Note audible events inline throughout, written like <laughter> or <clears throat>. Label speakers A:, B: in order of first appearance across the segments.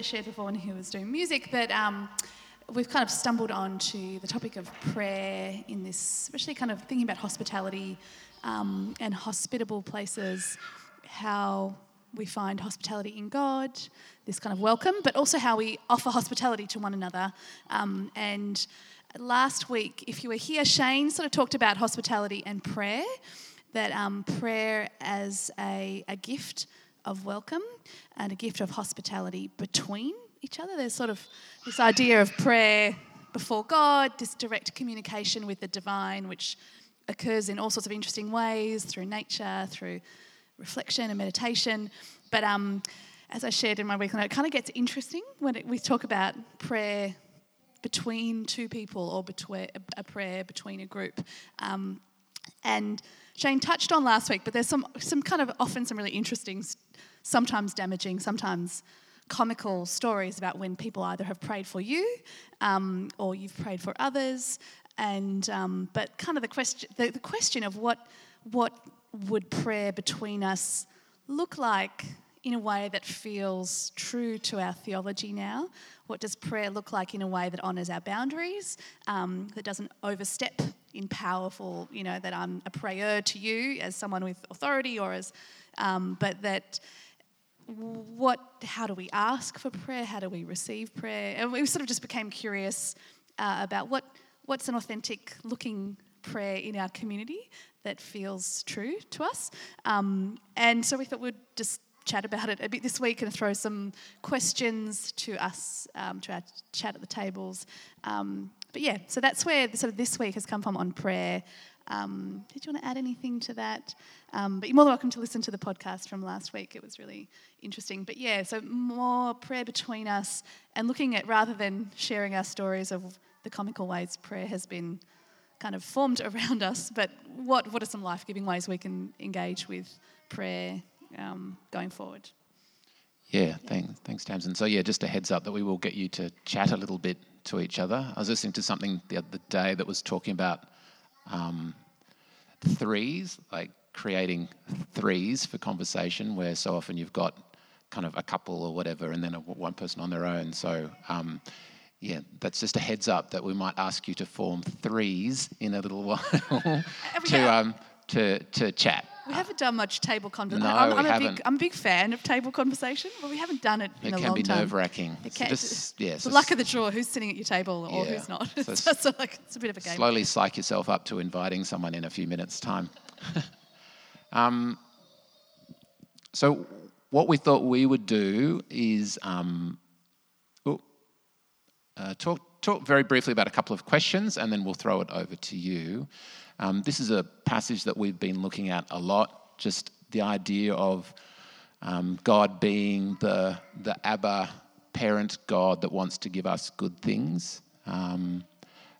A: shared before when he was doing music but um, we've kind of stumbled onto the topic of prayer in this, especially kind of thinking about hospitality um, and hospitable places, how we find hospitality in God, this kind of welcome, but also how we offer hospitality to one another. Um, and last week, if you were here, Shane sort of talked about hospitality and prayer, that um, prayer as a, a gift of welcome and a gift of hospitality between each other. There's sort of this idea of prayer before God, this direct communication with the divine, which occurs in all sorts of interesting ways through nature, through reflection and meditation. But um, as I shared in my weekly note, it kind of gets interesting when it, we talk about prayer between two people or between a prayer between a group. Um, and Shane touched on last week, but there's some, some kind of often some really interesting, sometimes damaging, sometimes comical stories about when people either have prayed for you um, or you've prayed for others. And um, but kind of the question, the, the question of what what would prayer between us look like in a way that feels true to our theology now? What does prayer look like in a way that honours our boundaries, um, that doesn't overstep in powerful, you know, that I'm a prayer to you as someone with authority or as, um, but that what, how do we ask for prayer? How do we receive prayer? And we sort of just became curious uh, about what, what's an authentic looking prayer in our community that feels true to us. Um, and so we thought we'd just chat about it a bit this week and throw some questions to us, um, to our chat at the tables. Um, but yeah, so that's where sort of this week has come from on prayer. Um, did you want to add anything to that? Um, but you're more than welcome to listen to the podcast from last week. It was really interesting. But yeah, so more prayer between us and looking at rather than sharing our stories of the comical ways prayer has been kind of formed <laughs> around us, but what, what are some life giving ways we can engage with prayer um, going forward?
B: Yeah, thanks, thanks, Tamsin. So yeah, just a heads up that we will get you to chat a little bit to each other. I was listening to something the other day that was talking about um, threes, like creating threes for conversation, where so often you've got kind of a couple or whatever, and then a, one person on their own. So um, yeah, that's just a heads up that we might ask you to form threes in a little <laughs> while to um, to to chat.
A: We haven't done much table conversation.
B: No,
A: I'm, I'm,
B: we
A: a
B: haven't.
A: big, I'm a big fan of table conversation, but we haven't done it in
B: It
A: a
B: can
A: long
B: be
A: time.
B: nerve wracking.
A: It
B: So
A: can-
B: just yeah, so
A: the luck of the draw who's sitting at your table or
B: Yeah.
A: who's not. <laughs>
B: So
A: It's,
B: it's-
A: just like, it's a bit of a game.
B: slowly psych yourself up to inviting someone in a few minutes' time. <laughs> um, so, what we thought we would do is um, oh, uh, talk, talk very briefly about a couple of questions and then we'll throw it over to you. Um, this is a passage that we've been looking at a lot, just the idea of um, God being the, the Abba parent God that wants to give us good things. Um,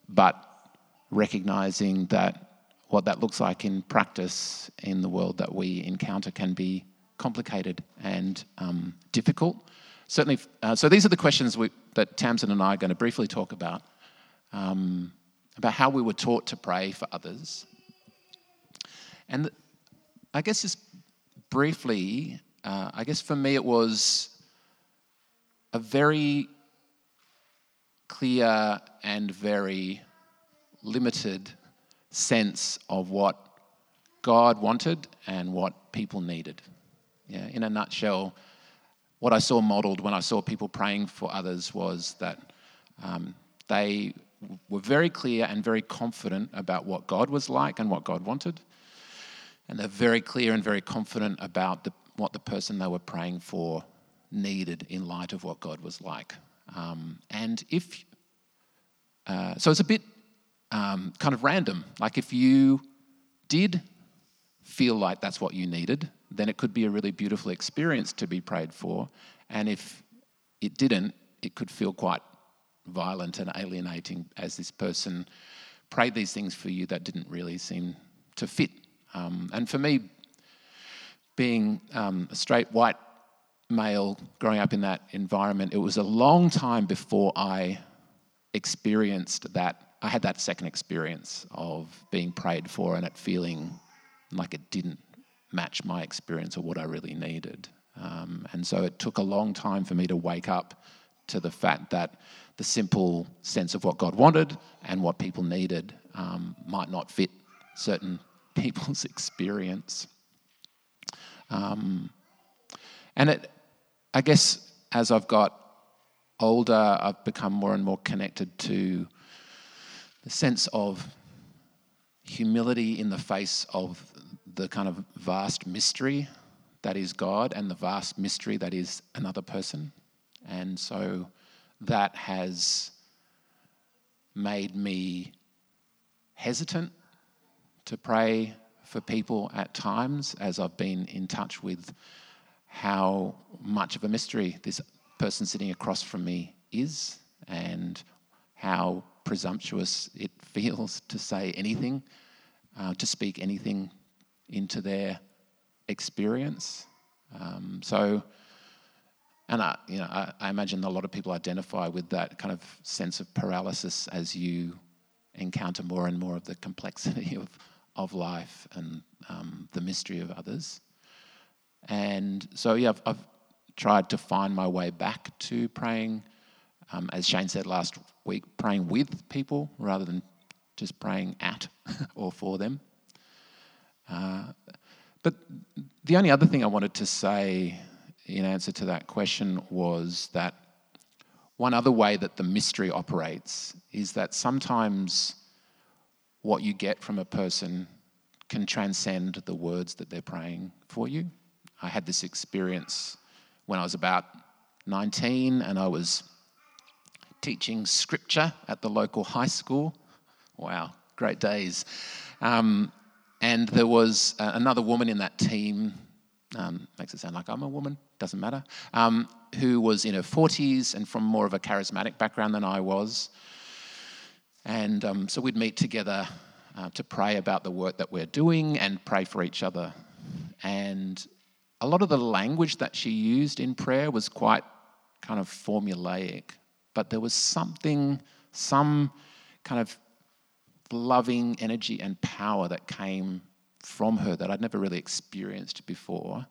B: but recognizing that what that looks like in practice in the world that we encounter can be complicated and um, difficult. Certainly, uh, so these are the questions we, that Tamsin and I are going to briefly talk about um, about how we were taught to pray for others. And I guess just briefly, uh, I guess for me it was a very clear and very limited sense of what God wanted and what people needed. Yeah, in a nutshell, what I saw modeled when I saw people praying for others was that um, they were very clear and very confident about what God was like and what God wanted. And they're very clear and very confident about the, what the person they were praying for needed in light of what God was like. Um, and if, uh, so it's a bit um, kind of random. Like if you did feel like that's what you needed, then it could be a really beautiful experience to be prayed for. And if it didn't, it could feel quite violent and alienating as this person prayed these things for you that didn't really seem to fit. Um, and for me, being um, a straight white male growing up in that environment, it was a long time before I experienced that. I had that second experience of being prayed for and it feeling like it didn't match my experience or what I really needed. Um, and so it took a long time for me to wake up to the fact that the simple sense of what God wanted and what people needed um, might not fit certain <laughs> people's experience. Um, and it, I guess, as I've got older, I've become more and more connected to the sense of humility in the face of the kind of vast mystery that is God and the vast mystery that is another person. And so that has made me hesitant to pray for people at times as I've been in touch with how much of a mystery this person sitting across from me is and how presumptuous it <laughs> feels to say anything, uh, to speak anything into their experience. Um, so, and I, you know, I, I, imagine a lot of people identify with that kind of sense of paralysis as you encounter more and more of the complexity <laughs> of, of life and um, the mystery of others. And so, yeah, I've, I've, tried to find my way back to praying, um, as Shane said last week, praying with people rather than just praying at <laughs> or for them. Uh, but the only other thing I wanted to say in answer to that question was that one other way that the mystery operates is that sometimes what you get from a person can transcend the words that they're praying for you. I had this experience when I was about 19 and I was teaching scripture at the local high school. Wow, great days. Um, and there was another woman in that team, um, makes it sound like I'm a woman, doesn't matter, um, who was in her 40s and from more of a charismatic background than I was. And um, so we'd meet together uh, to pray about the work that we're doing and pray for each other. And a lot of the language that she used in prayer was quite kind of formulaic, but there was something, some kind of loving energy and power that came from her that I'd never really experienced before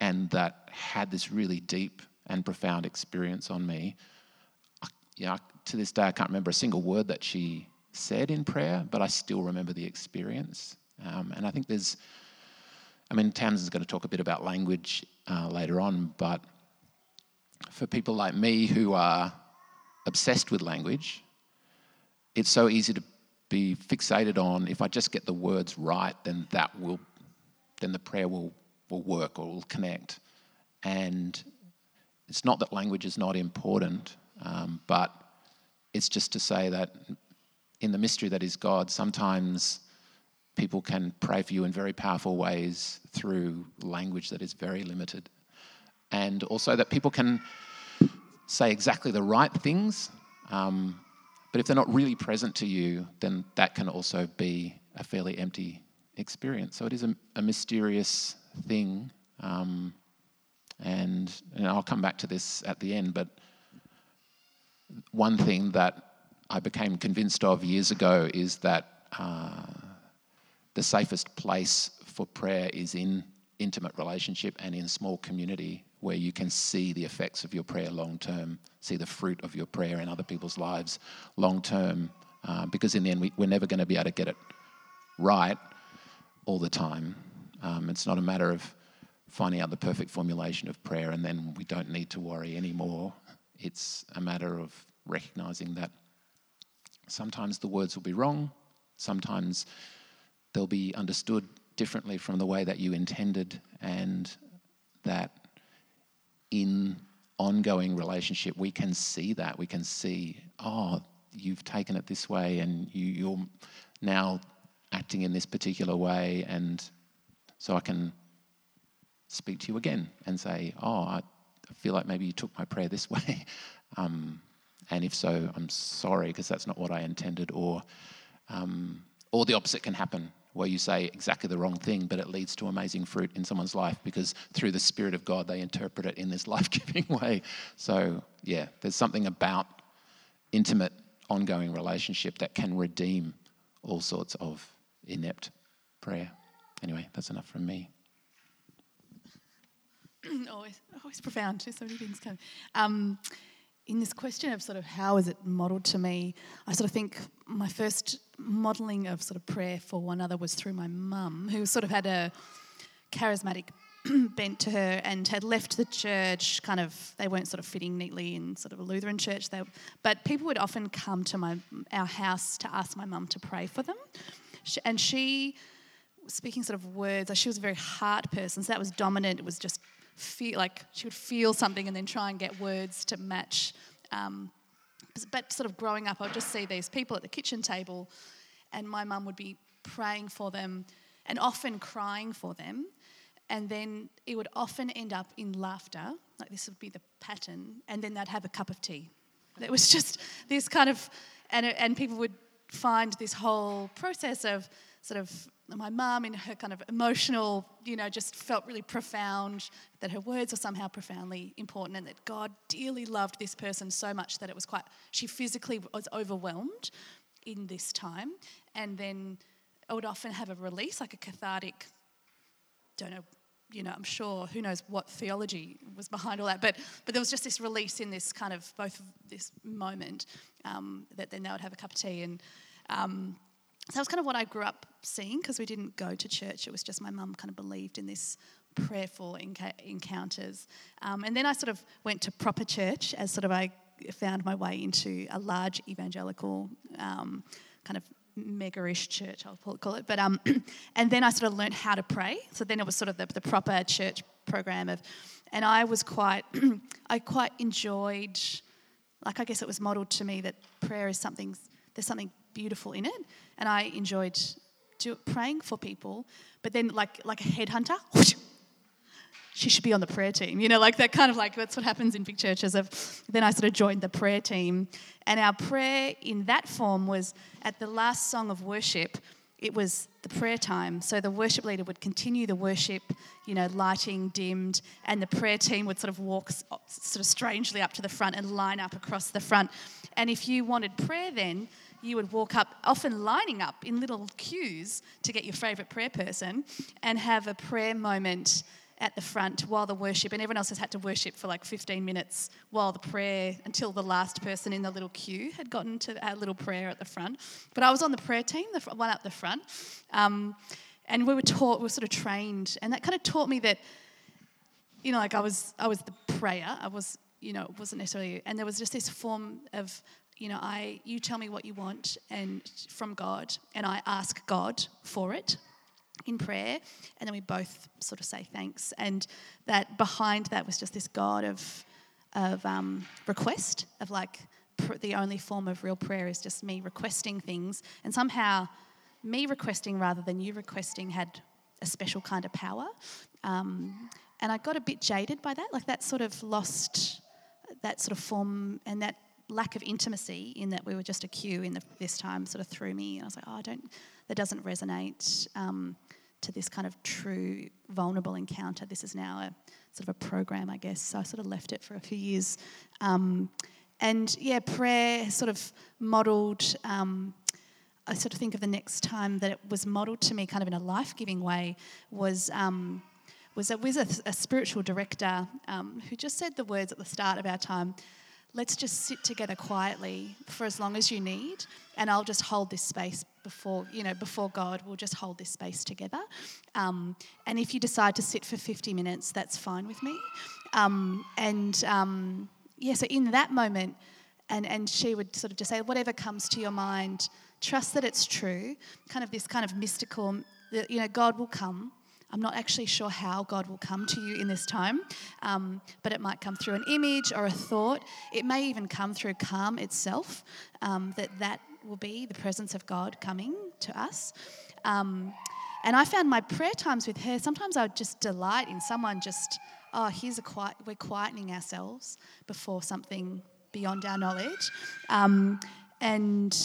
B: and that had this really deep and profound experience on me. Yeah, to this day, I can't remember a single word that she said in prayer, but I still remember the experience. Um, and I think there's, I mean, Tamsin's going to talk a bit about language uh, later on, but for people like me who are obsessed with language, it's so easy to be fixated on if I just get the words right, then that will, then the prayer will, will work or will connect. And it's not that language is not important, um, but it's just to say that in the mystery that is God, sometimes people can pray for you in very powerful ways through language that is very limited. And also that people can say exactly the right things, um, but if they're not really present to you, then that can also be a fairly empty experience. So it is a, a mysterious thing. Um, and, and I'll come back to this at the end, but one thing that I became convinced of years ago is that uh, the safest place for prayer is in intimate relationship and in small community where you can see the effects of your prayer long term, see the fruit of your prayer in other people's lives long term. Uh, because in the end, we, are never going to be able to get it right all the time. Um, it's not a matter of finding out the perfect formulation of prayer and then we don't need to worry anymore. It's a matter of recognizing that sometimes the words will be wrong, sometimes they'll be understood differently from the way that you intended, and that in ongoing relationship, we can see that. We can see, oh, you've taken it this way, and you, you're now acting in this particular way, and so I can speak to you again and say, oh, I feel like maybe you took my prayer this <laughs> way. Um, and if so, I'm sorry because that's not what I intended. Or, um, or the opposite can happen where you say exactly the wrong thing, but it leads to amazing fruit in someone's life because through the Spirit of God, they interpret it in this <laughs> life giving way. So, yeah, there's something about intimate, ongoing relationship that can redeem all sorts of inept prayer. Anyway, that's enough from me. <clears throat>
A: always, always profound. There's so many things coming. Um, in this question of sort of how is it modelled to me, I sort of think my first modelling of sort of prayer for one another was through my mum, who sort of had a charismatic <clears throat> bent to her and had left the church kind of they weren't sort of fitting neatly in sort of a Lutheran church. They, but people would often come to my our house to ask my mum to pray for them. She, and she speaking sort of words she was a very heart person so that was dominant. It was just feel like she would feel something and then try and get words to match um, but sort of growing up I would just see these people at the kitchen table and my mum would be praying for them and often crying for them and then it would often end up in laughter, like this would be the pattern, and then they'd have a cup of tea. It was just this kind of, and, and people would find this whole process of sort of my mum in her kind of emotional, you know, just felt really profound, that her words were somehow profoundly important, and that God dearly loved this person so much that it was quite, she physically was overwhelmed in this time. And then I would often have a release, like a cathartic, don't know you know, I'm sure who knows what theology was behind all that, but but there was just this release in this kind of both this moment um, that then they would have a cup of tea, and um, so that was kind of what I grew up seeing because we didn't go to church. It was just my mum kind of believed in this prayerful encounters, um, and then I sort of went to proper church as sort of I found my way into a large evangelical um, kind of mega-ish church, I'll call it. But um, <clears throat> and then I sort of learned how to pray. So then it was sort of the, the proper church program of, and I was quite, <clears throat> I quite enjoyed, like I guess it was modelled to me that prayer is something, there's something beautiful in it, and I enjoyed do, praying for people. But then like like a headhunter, whoosh, she should be on the prayer team. You know, like that kind of like that's what happens in big churches. Of then I sort of joined the prayer team, and our prayer in that form was at the last song of worship. It was the prayer time. So the worship leader would continue the worship, you know, lighting dimmed, and the prayer team would sort of walk sort of strangely up to the front and line up across the front. And if you wanted prayer then, you would walk up, often lining up in little queues to get your favourite prayer person and have a prayer moment at the front while the worship, and everyone else has had to worship for like 15 minutes while the prayer, until the last person in the little queue had gotten to our little prayer at the front. But I was on the prayer team, the one up the front, um, and we were taught, we were sort of trained, and that kind of taught me that, you know, like I was, I was the prayer, I was, you know, it wasn't necessarily, and there was just this form of, you know, I, you tell me what you want, and from God, and I ask God for it in prayer, and then we both sort of say thanks. And that behind that was just this God of of um, request, of like pr- the only form of real prayer is just me requesting things, and somehow me requesting rather than you requesting had a special kind of power. Um, and I got a bit jaded by that, like that sort of lost that sort of form and that lack of intimacy in that we were just a queue in the, this time sort of threw me and I was like, oh, I don't, that doesn't resonate. Um, to this kind of true vulnerable encounter. This is now a sort of a program, I guess. So I sort of left it for a few years. Um, and yeah, prayer sort of modelled. Um, I sort of think of the next time that it was modelled to me, kind of in a life-giving way, was um, was a, was a, a spiritual director um, who just said the words at the start of our time let's just sit together quietly for as long as you need and i'll just hold this space before you know before god. We'll just hold this space together. Um, and if you decide to sit for 50 minutes that's fine with me. Um, and um, yeah so in that moment and, and she would sort of just say whatever comes to your mind trust that it's true. Kind of this kind of mystical you know god will come I'm not actually sure how God will come to you in this time, um, but it might come through an image or a thought. It may even come through calm itself, um, that that will be the presence of God coming to us. Um, and I found my prayer times with her, sometimes I would just delight in someone just, oh, here's a quiet, we're quietening ourselves before something beyond our knowledge. Um, and,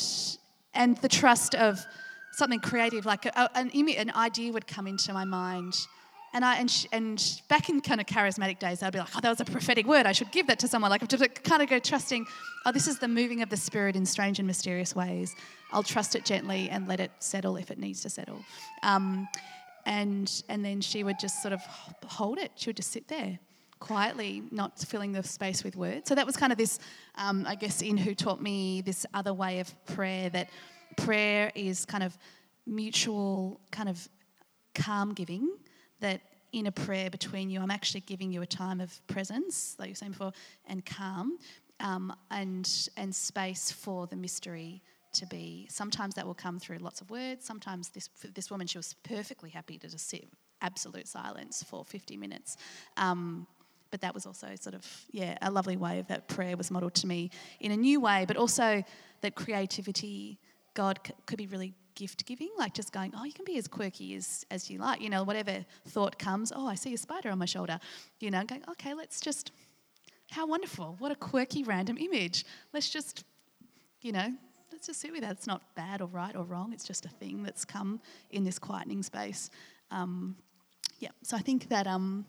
A: and the trust of, something creative, like a, an, an idea would come into my mind. And, I, and, and back in kind of charismatic days, I'd be like, oh, that was a prophetic word. I should give that to someone. Like, I'm just kind of go trusting, oh, this is the moving of the Spirit in strange and mysterious ways. I'll trust it gently and let it settle if it needs to settle. Um, and and then she would just sort of hold it. She would just sit there quietly, not filling the space with words. So that was kind of this, um, I guess, in who taught me this other way of prayer that prayer is kind of mutual, kind of calm giving. That in a prayer between you, I'm actually giving you a time of presence, like you were saying before, and calm, um, and and space for the mystery to be. Sometimes that will come through lots of words. Sometimes this this woman, she was perfectly happy to just sit absolute silence for 50 minutes. Um, but that was also sort of yeah a lovely way that prayer was modelled to me in a new way, but also that creativity, God c- could be really gift giving, like just going, oh, you can be as quirky as, as you like, you know, whatever thought comes, oh, I see a spider on my shoulder, you know, going, okay, let's just, how wonderful, what a quirky random image. Let's just, you know, let's just sit with that. It's not bad or right or wrong. It's just a thing that's come in this quietening space. Um, yeah, so I think that, um,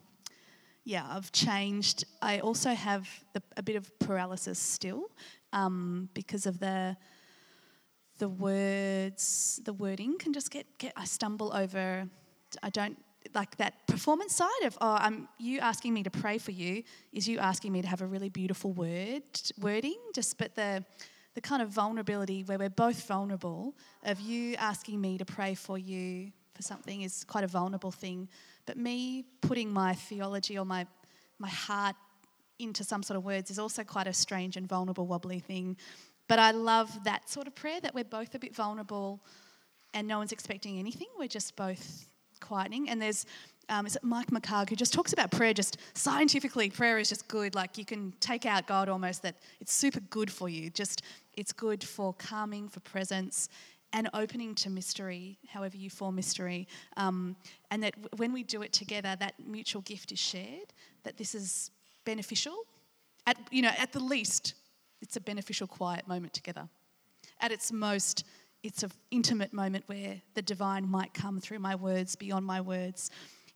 A: yeah, I've changed. I also have the, a bit of paralysis still um, because of the the words, the wording can just get, get I stumble over. I don't like that performance side of oh I'm you asking me to pray for you is you asking me to have a really beautiful word wording just but the the kind of vulnerability where we're both vulnerable of you asking me to pray for you for something is quite a vulnerable thing. But me putting my theology or my, my heart into some sort of words is also quite a strange and vulnerable, wobbly thing. But I love that sort of prayer that we're both a bit vulnerable and no one's expecting anything. We're just both quieting. And there's, um, is it Mike McHargue who just talks about prayer just scientifically, prayer is just good. Like you can take out God almost, that it's super good for you. Just it's good for calming, for presence, and opening to mystery, however you form mystery. Um, and that when we do it together, that mutual gift is shared, that this is beneficial. At, you know, at the least, it's a beneficial, quiet moment together. At its most, it's an intimate moment where the divine might come through my words, beyond my words,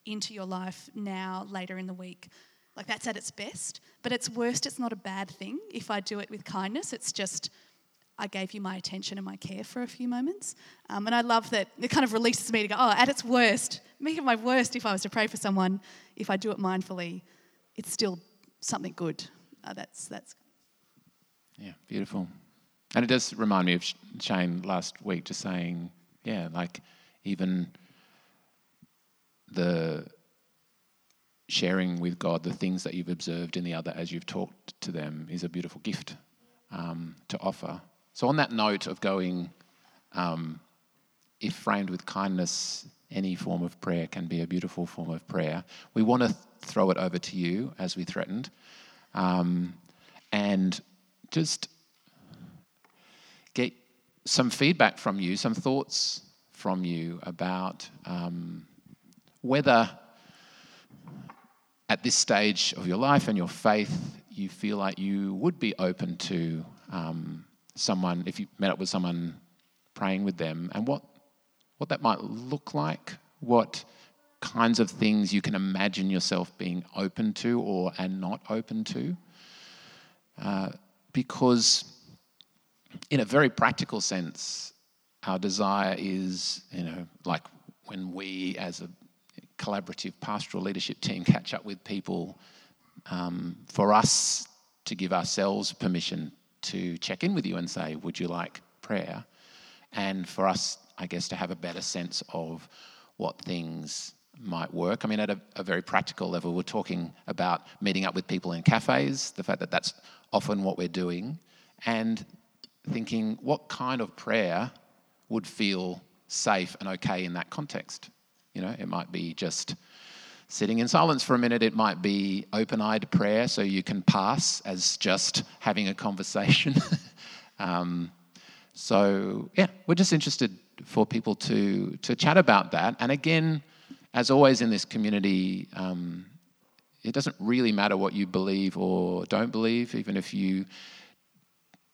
A: into your life now, later in the week. Like that's at its best. But its worst, it's not a bad thing if I do it with kindness. It's just I gave you my attention and my care for a few moments. Um, and I love that it kind of releases me to go, oh, at its worst, me at my worst, if I was to pray for someone, if I do it mindfully, it's still something good. Uh, that's, that's.
B: Yeah, beautiful. And it does remind me of Shane last week just saying, yeah, like even the sharing with God the things that you've observed in the other as you've talked to them is a beautiful gift um, to offer. So, on that note of going, um, if framed with kindness, any form of prayer can be a beautiful form of prayer. We want to th- throw it over to you as we threatened, um, and just get some feedback from you, some thoughts from you about um, whether at this stage of your life and your faith you feel like you would be open to um, someone, if you met up with someone praying with them, and what, what that might look like, what kinds of things you can imagine yourself being open to or and not open to. Uh, because, in a very practical sense, our desire is, you know, like when we as a collaborative pastoral leadership team catch up with people, um, for us to give ourselves permission to check in with you and say, Would you like prayer? And for us, I guess, to have a better sense of what things might work. I mean, at a, a, very practical level, we're talking about meeting up with people in cafes, the fact that that's often what we're doing, and thinking what kind of prayer would feel safe and okay in that context. You know, it might be just sitting in silence for a minute. It might be open eyed prayer, so you can pass as just having a conversation. <laughs> um, so, yeah, we're just interested for people to, to chat about that. And again, as always in this community, um, it doesn't really matter what you believe or don't believe, even if you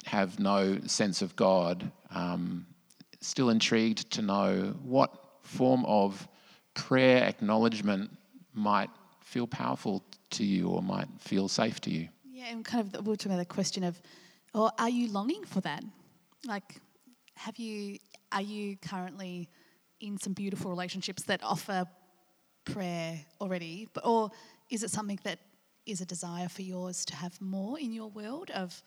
B: have no sense of God. Um, still intrigued to know what form of prayer acknowledgement might feel powerful to you or might feel safe to you.
A: Yeah, and kind of we're talking about the question of, or are you longing for that? Like, have you, are you currently in some beautiful relationships that offer prayer already, but or is it something that is a desire for yours to have more in your world of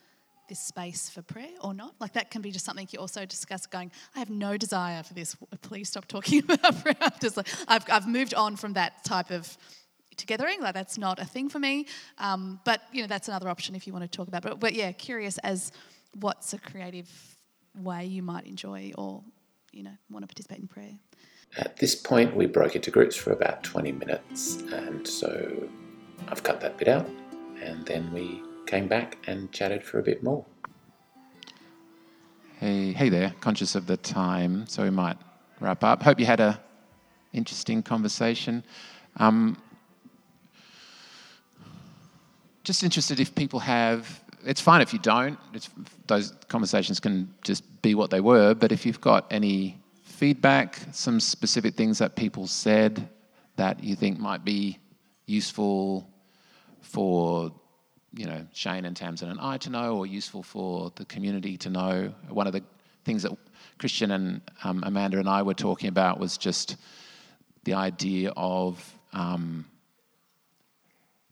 A: this space for prayer or not? Like that can be just something you also discuss going, I have no desire for this. Please stop talking <laughs> about prayer. I've, just I've, I've moved on from that type of togethering. Like that's not a thing for me. Um, but you know, that's another option if you want to talk about it. But, but yeah, curious as what's a creative way you might enjoy or, you know, want to participate in prayer.
B: At this point, we broke into groups for about 20 minutes, and so I've cut that bit out, and then we came back and chatted for a bit more. Hey, hey there. Conscious of the time, so we might wrap up. Hope you had a interesting conversation. Um, just interested if people have. It's fine if you don't. It's, those conversations can just be what they were. But if you've got any feedback, some specific things that people said that you think might be useful for you know Shane and Tamsin and I to know, or useful for the community to know. One of the things that Christian and um, Amanda and I were talking about was just the idea of um,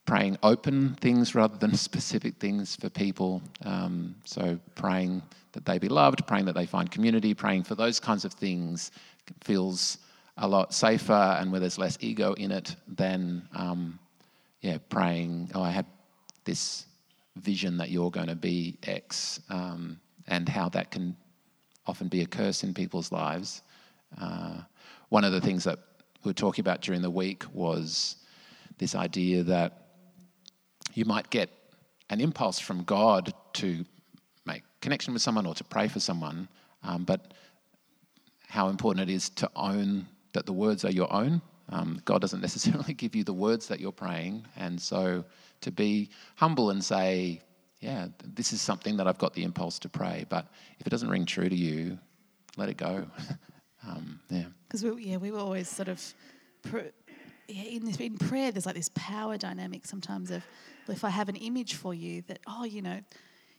B: praying open things rather than <laughs> specific things for people. Um, so praying that they be loved, praying that they find community, praying for those kinds of things feels a lot safer and where there's less ego in it than, um, yeah, praying, oh, I had this vision that you're going to be X, um, and how that can often be a curse in people's lives. Uh, one of the things that we were talking about during the week was this idea that you might get an impulse from God to make connection with someone or to pray for someone, um, but how important it is to own that the words are your own. Um, God doesn't <laughs> necessarily give you the words that you're praying, and so to be humble and say, "Yeah, this is something that I've got the impulse to pray," but if it doesn't ring true to you, let it go. <laughs> um, yeah,
A: because we, yeah, we were always sort of. in, this, in prayer, there's like this power dynamic sometimes of if I have an image for you that, oh, you know,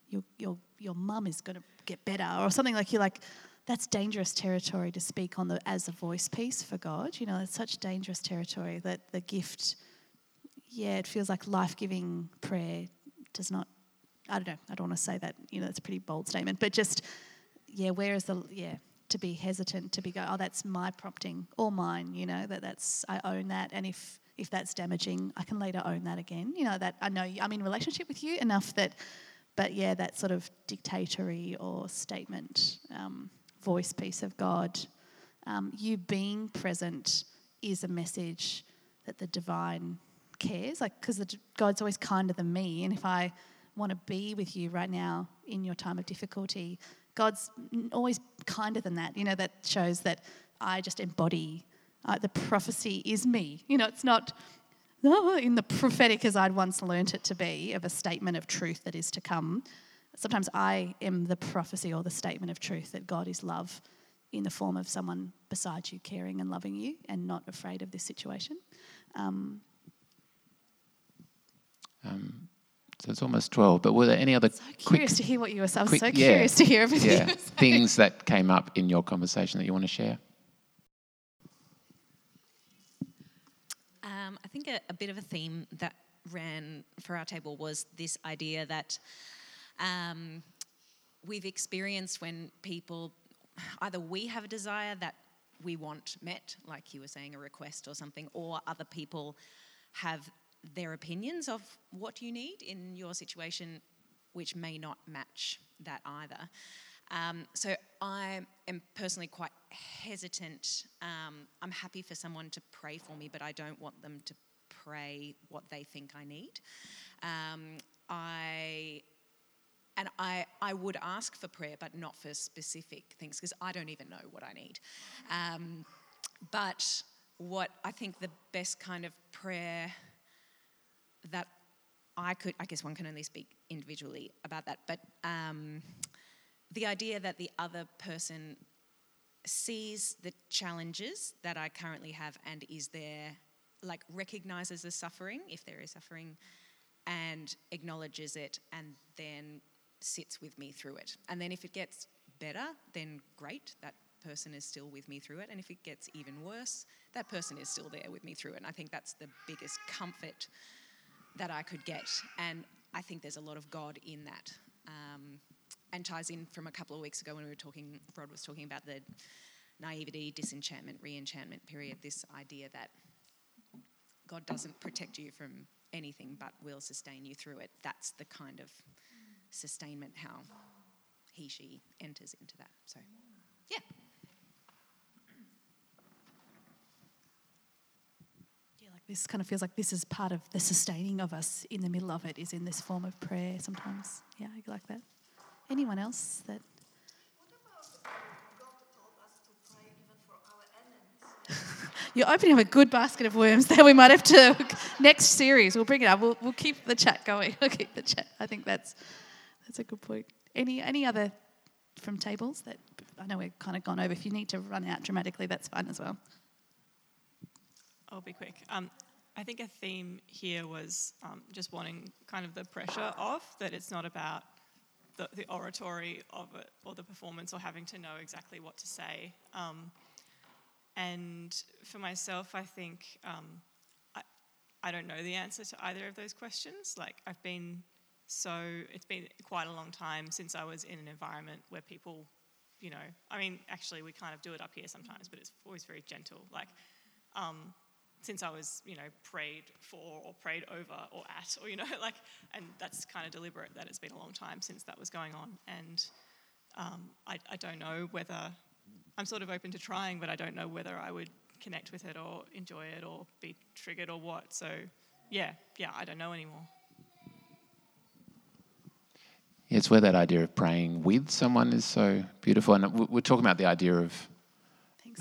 A: your, your, your mum is going to get better or something like you're like, that's dangerous territory to speak on the as a voice piece for God. You know, it's such dangerous territory that the gift, yeah, it feels like life giving prayer does not, I don't know, I don't want to say that, you know, it's a pretty bold statement, but just, yeah, where is the, yeah, to be hesitant to be go, oh, that's my prompting or mine, you know, that that's, I own that. And if, if that's damaging, I can later own that again. You know, that I know I'm in relationship with you enough that, but yeah, that sort of dictatory or statement, um, voice piece of God, um, you being present is a message that the divine cares. Like, because God's always kinder than me. And if I want to be with you right now in your time of difficulty, God's always kinder than that. You know, that shows that I just embody uh, the prophecy is me. You know, it's not oh, in the prophetic as I'd once learnt it to be, of a statement of truth that is to come. Sometimes I am the prophecy or the statement of truth that God is love in the form of someone beside you, caring and loving you, and not afraid of this situation. Um,
B: um, so it's almost 12, but were there any other
A: so curious to hear what you were saying. I was
B: quick,
A: so curious
B: yeah,
A: to hear everything
B: yeah, Things that came up in your conversation that you want to share?
C: Um, I think a, a, bit of a theme that ran for our table was this idea that um, we've experienced when people, either we have a desire that we want met, like you were saying, a request or something, or other people have their opinions of what you need in your situation, which may not match that either. Um, so I am personally quite hesitant. Um, I'm happy for someone to pray for me, but I don't want them to pray what they think I need. Um, I and I, I would ask for prayer, but not for specific things because I don't even know what I need. Um, but what I think the best kind of prayer that I could, I guess one can only speak individually about that, but um, the idea that the other person sees the challenges that I currently have and is there, like recognizes the suffering, if there is suffering, and acknowledges it and then sits with me through it. And then if it gets better, then great, that person is still with me through it. And if it gets even worse, that person is still there with me through it. And I think that's the biggest comfort that I could get. And I think there's a lot of God in that. Um, and ties in from a couple of weeks ago when we were talking, Rod was talking about the naivety, disenchantment, re-enchantment period, this idea that God doesn't protect you from anything but will sustain you through it. That's the kind of sustainment how he, she enters into that. So, yeah.
A: Yeah, like this kind of feels like this is part of the sustaining of us in the middle of it is in this form of prayer sometimes. Yeah, I like that. Anyone else that <laughs> You're opening up a good basket of worms that we might have to <laughs> next series. We'll bring it up. We'll, we'll keep the chat going. <laughs> We'll keep the chat. I think that's that's a good point. Any any other from tables that I know we've kind of gone over. If you need to run out dramatically, that's fine as well.
D: I'll be quick. Um, I think a theme here was um, just wanting kind of the pressure off that it's not about the, the, oratory of it or the performance or having to know exactly what to say. Um, and for myself, I think um, I, I don't know the answer to either of those questions. Like, I've been so, it's been quite a long time since I was in an environment where people, you know, I mean, actually, we kind of do it up here sometimes, but it's always very gentle. Like, um, since I was, you know, prayed for or prayed over or at, or, you know, <laughs> like, and that's kind of deliberate that it's been a long time since that was going on. And um, I, I don't know whether I'm sort of open to trying, but I don't know whether I would connect with it or enjoy it or be triggered or what. So, yeah, yeah, I don't know anymore.
B: It's where that idea of praying with someone is so beautiful. And we're talking about the idea of.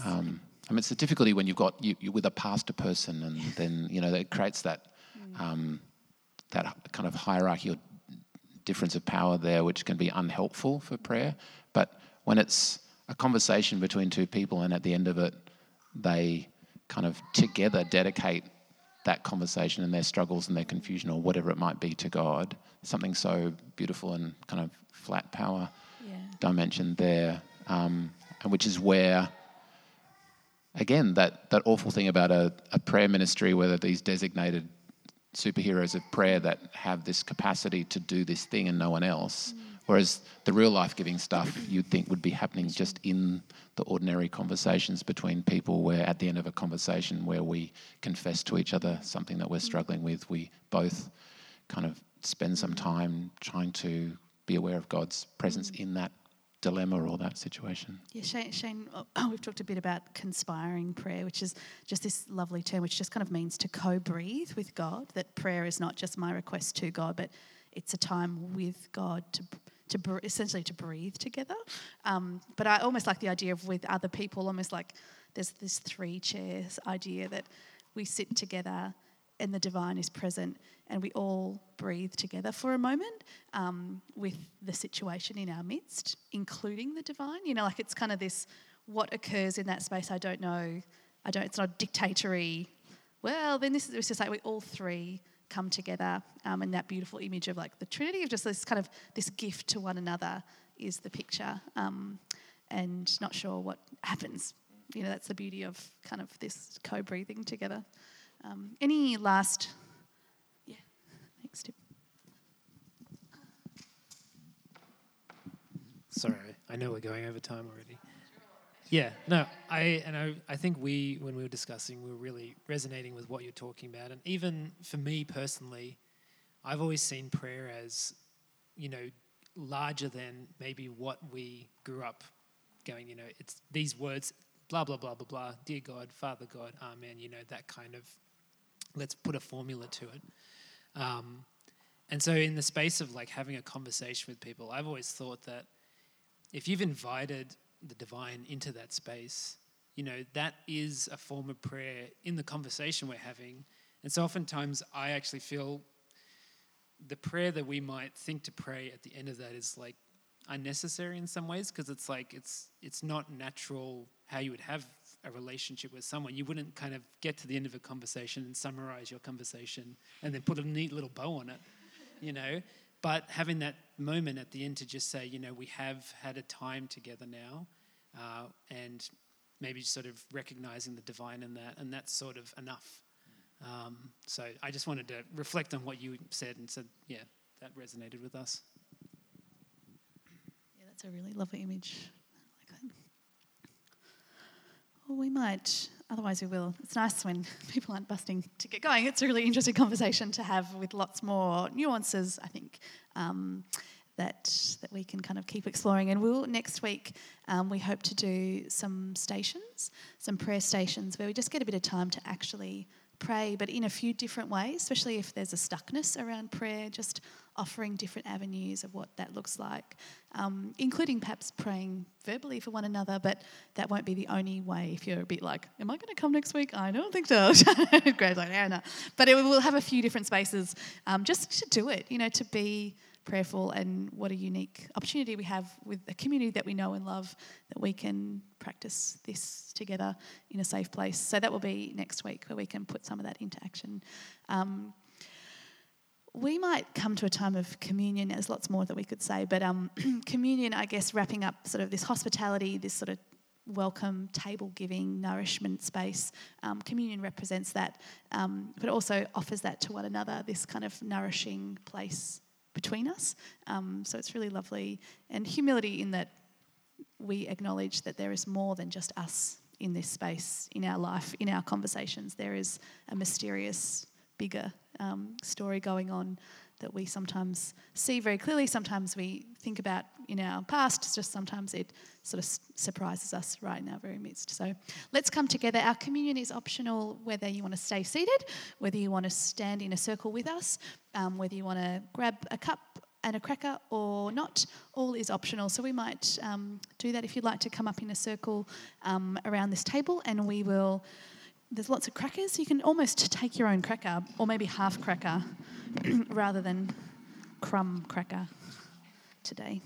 B: Um, I mean, it's the difficulty when you've got you, you with a pastor person, and then you know it creates that mm. um, that kind of hierarchy or difference of power there, which can be unhelpful for prayer. But when it's a conversation between two people, and at the end of it, they kind of together dedicate that conversation and their struggles and their confusion or whatever it might be to God. Something so beautiful and kind of flat power yeah. dimension there, um, and which is where, again, that, that awful thing about a, a prayer ministry, whether these designated superheroes of prayer that have this capacity to do this thing and no one else. Mm Whereas the real life giving stuff you'd think would be happening just in the ordinary conversations between people, where at the end of a conversation where we confess to each other something that we're struggling with, we both kind of spend some time trying to be aware of God's presence in that dilemma or that situation.
A: Yeah, Shane, Shane oh, <coughs> we've talked a bit about conspiring prayer, which is just this lovely term, which just kind of means to co breathe with God, that prayer is not just my request to God, but it's a time with God to to br- essentially to breathe together. Um, but I almost like the idea of with other people, almost like there's this three chairs idea that we sit together and the divine is present and we all breathe together for a moment um, with the situation in our midst, including the divine. You know, like it's kind of this what occurs in that space, I don't know. I don't, it's not dictatory. Well, then this is just like we all three come together um, and that beautiful image of like the Trinity of just this kind of this gift to one another is the picture um, and not sure what happens. You know, that's the beauty of kind of this co-breathing together. Um, any last, yeah, thanks, Tim.
E: Sorry, I know we're going over time already. Yeah, no, I and I, I think we when we were discussing, we were really resonating with what you're talking about, and even for me personally, I've always seen prayer as, you know, larger than maybe what we grew up going. You know, it's these words, blah blah blah blah blah. Dear God, Father God, Amen. You know that kind of. Let's put a formula to it. Um, and so, in the space of like having a conversation with people, I've always thought that if you've invited the divine into that space, you know, that is a form of prayer in the conversation we're having. And so oftentimes I actually feel the prayer that we might think to pray at the end of that is like unnecessary in some ways because it's like it's it's not natural how you would have a relationship with someone. You wouldn't kind of get to the end of a conversation and summarize your conversation and then put a neat little bow on it, you know. But having that moment at the end to just say, you know, we have had a time together now. uh, and maybe sort of recognizing the divine in that, and that's sort of enough. Um, so I just wanted to reflect on what you said and said, yeah, that resonated with us.
A: Yeah, that's a really lovely image. Well, we might, otherwise, we will. It's nice when <laughs> people aren't busting to get going. It's a really interesting <laughs> conversation to have with lots more nuances, I think. Um, that that we can kind of keep exploring. And we'll next week um, we hope to do some stations, some prayer stations where we just get a bit of time to actually pray, but in a few different ways, especially if there's a stuckness around prayer, just offering different avenues of what that looks like, um, including perhaps praying verbally for one another, but that won't be the only way if you're a bit like, Am I going to come next week? I don't think so. Greg's like, no. But it, we'll have a few different spaces um, just to do it, you know, to be prayerful and what a unique opportunity we have with a community that we know and love that we can practice this together in a safe place. So that will be next week where we can put some of that into action. Um, we might come to a time of communion. There's lots more that we could say, but um, <clears throat> communion, I guess, wrapping up sort of this hospitality, this sort of welcome, table giving, nourishment space. Um, communion represents that, um, but also offers that to one another, this kind of nourishing place between us. Um, so it's really lovely. And humility in that we acknowledge that there is more than just us in this space, in our life, in our conversations. There is a mysterious, bigger um, story going on that we sometimes see very clearly. Sometimes we think about in our past. It's just sometimes it sort of surprises us right in our very midst. So let's come together. Our communion is optional whether you want to stay seated, whether you want to stand in a circle with us, um, whether you want to grab a cup and a cracker or not, all is optional. So we might um, do that if you'd like to come up in a circle um, around this table and we will. There's lots of crackers. You can almost take your own cracker or maybe half cracker <clears throat> rather than crumb cracker today.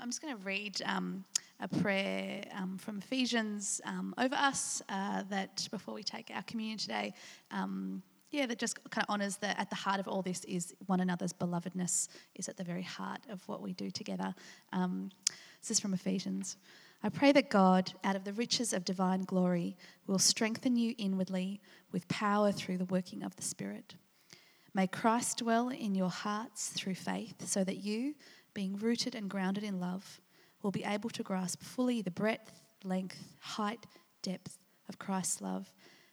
A: I'm just going to read um, a prayer um, from Ephesians um, over us uh, that before we take our communion today, um, yeah, that just kind of honours that at the heart of all this is one another's belovedness, is at the very heart of what we do together. Um, this is from Ephesians. I pray that God, out of the riches of divine glory, will strengthen you inwardly with power through the working of the Spirit. May Christ dwell in your hearts through faith, so that you, being rooted and grounded in love, will be able to grasp fully the breadth, length, height, depth of Christ's love,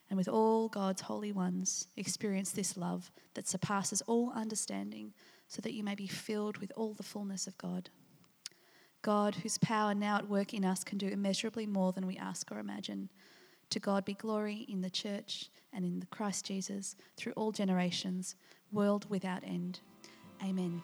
A: and with all God's holy ones, experience this love that surpasses all understanding, so that you may be filled with all the fullness of God. God, whose power now at work in us can do immeasurably more than we ask or imagine. To God be glory in the church and in the Christ Jesus through all generations, world without end. Amen.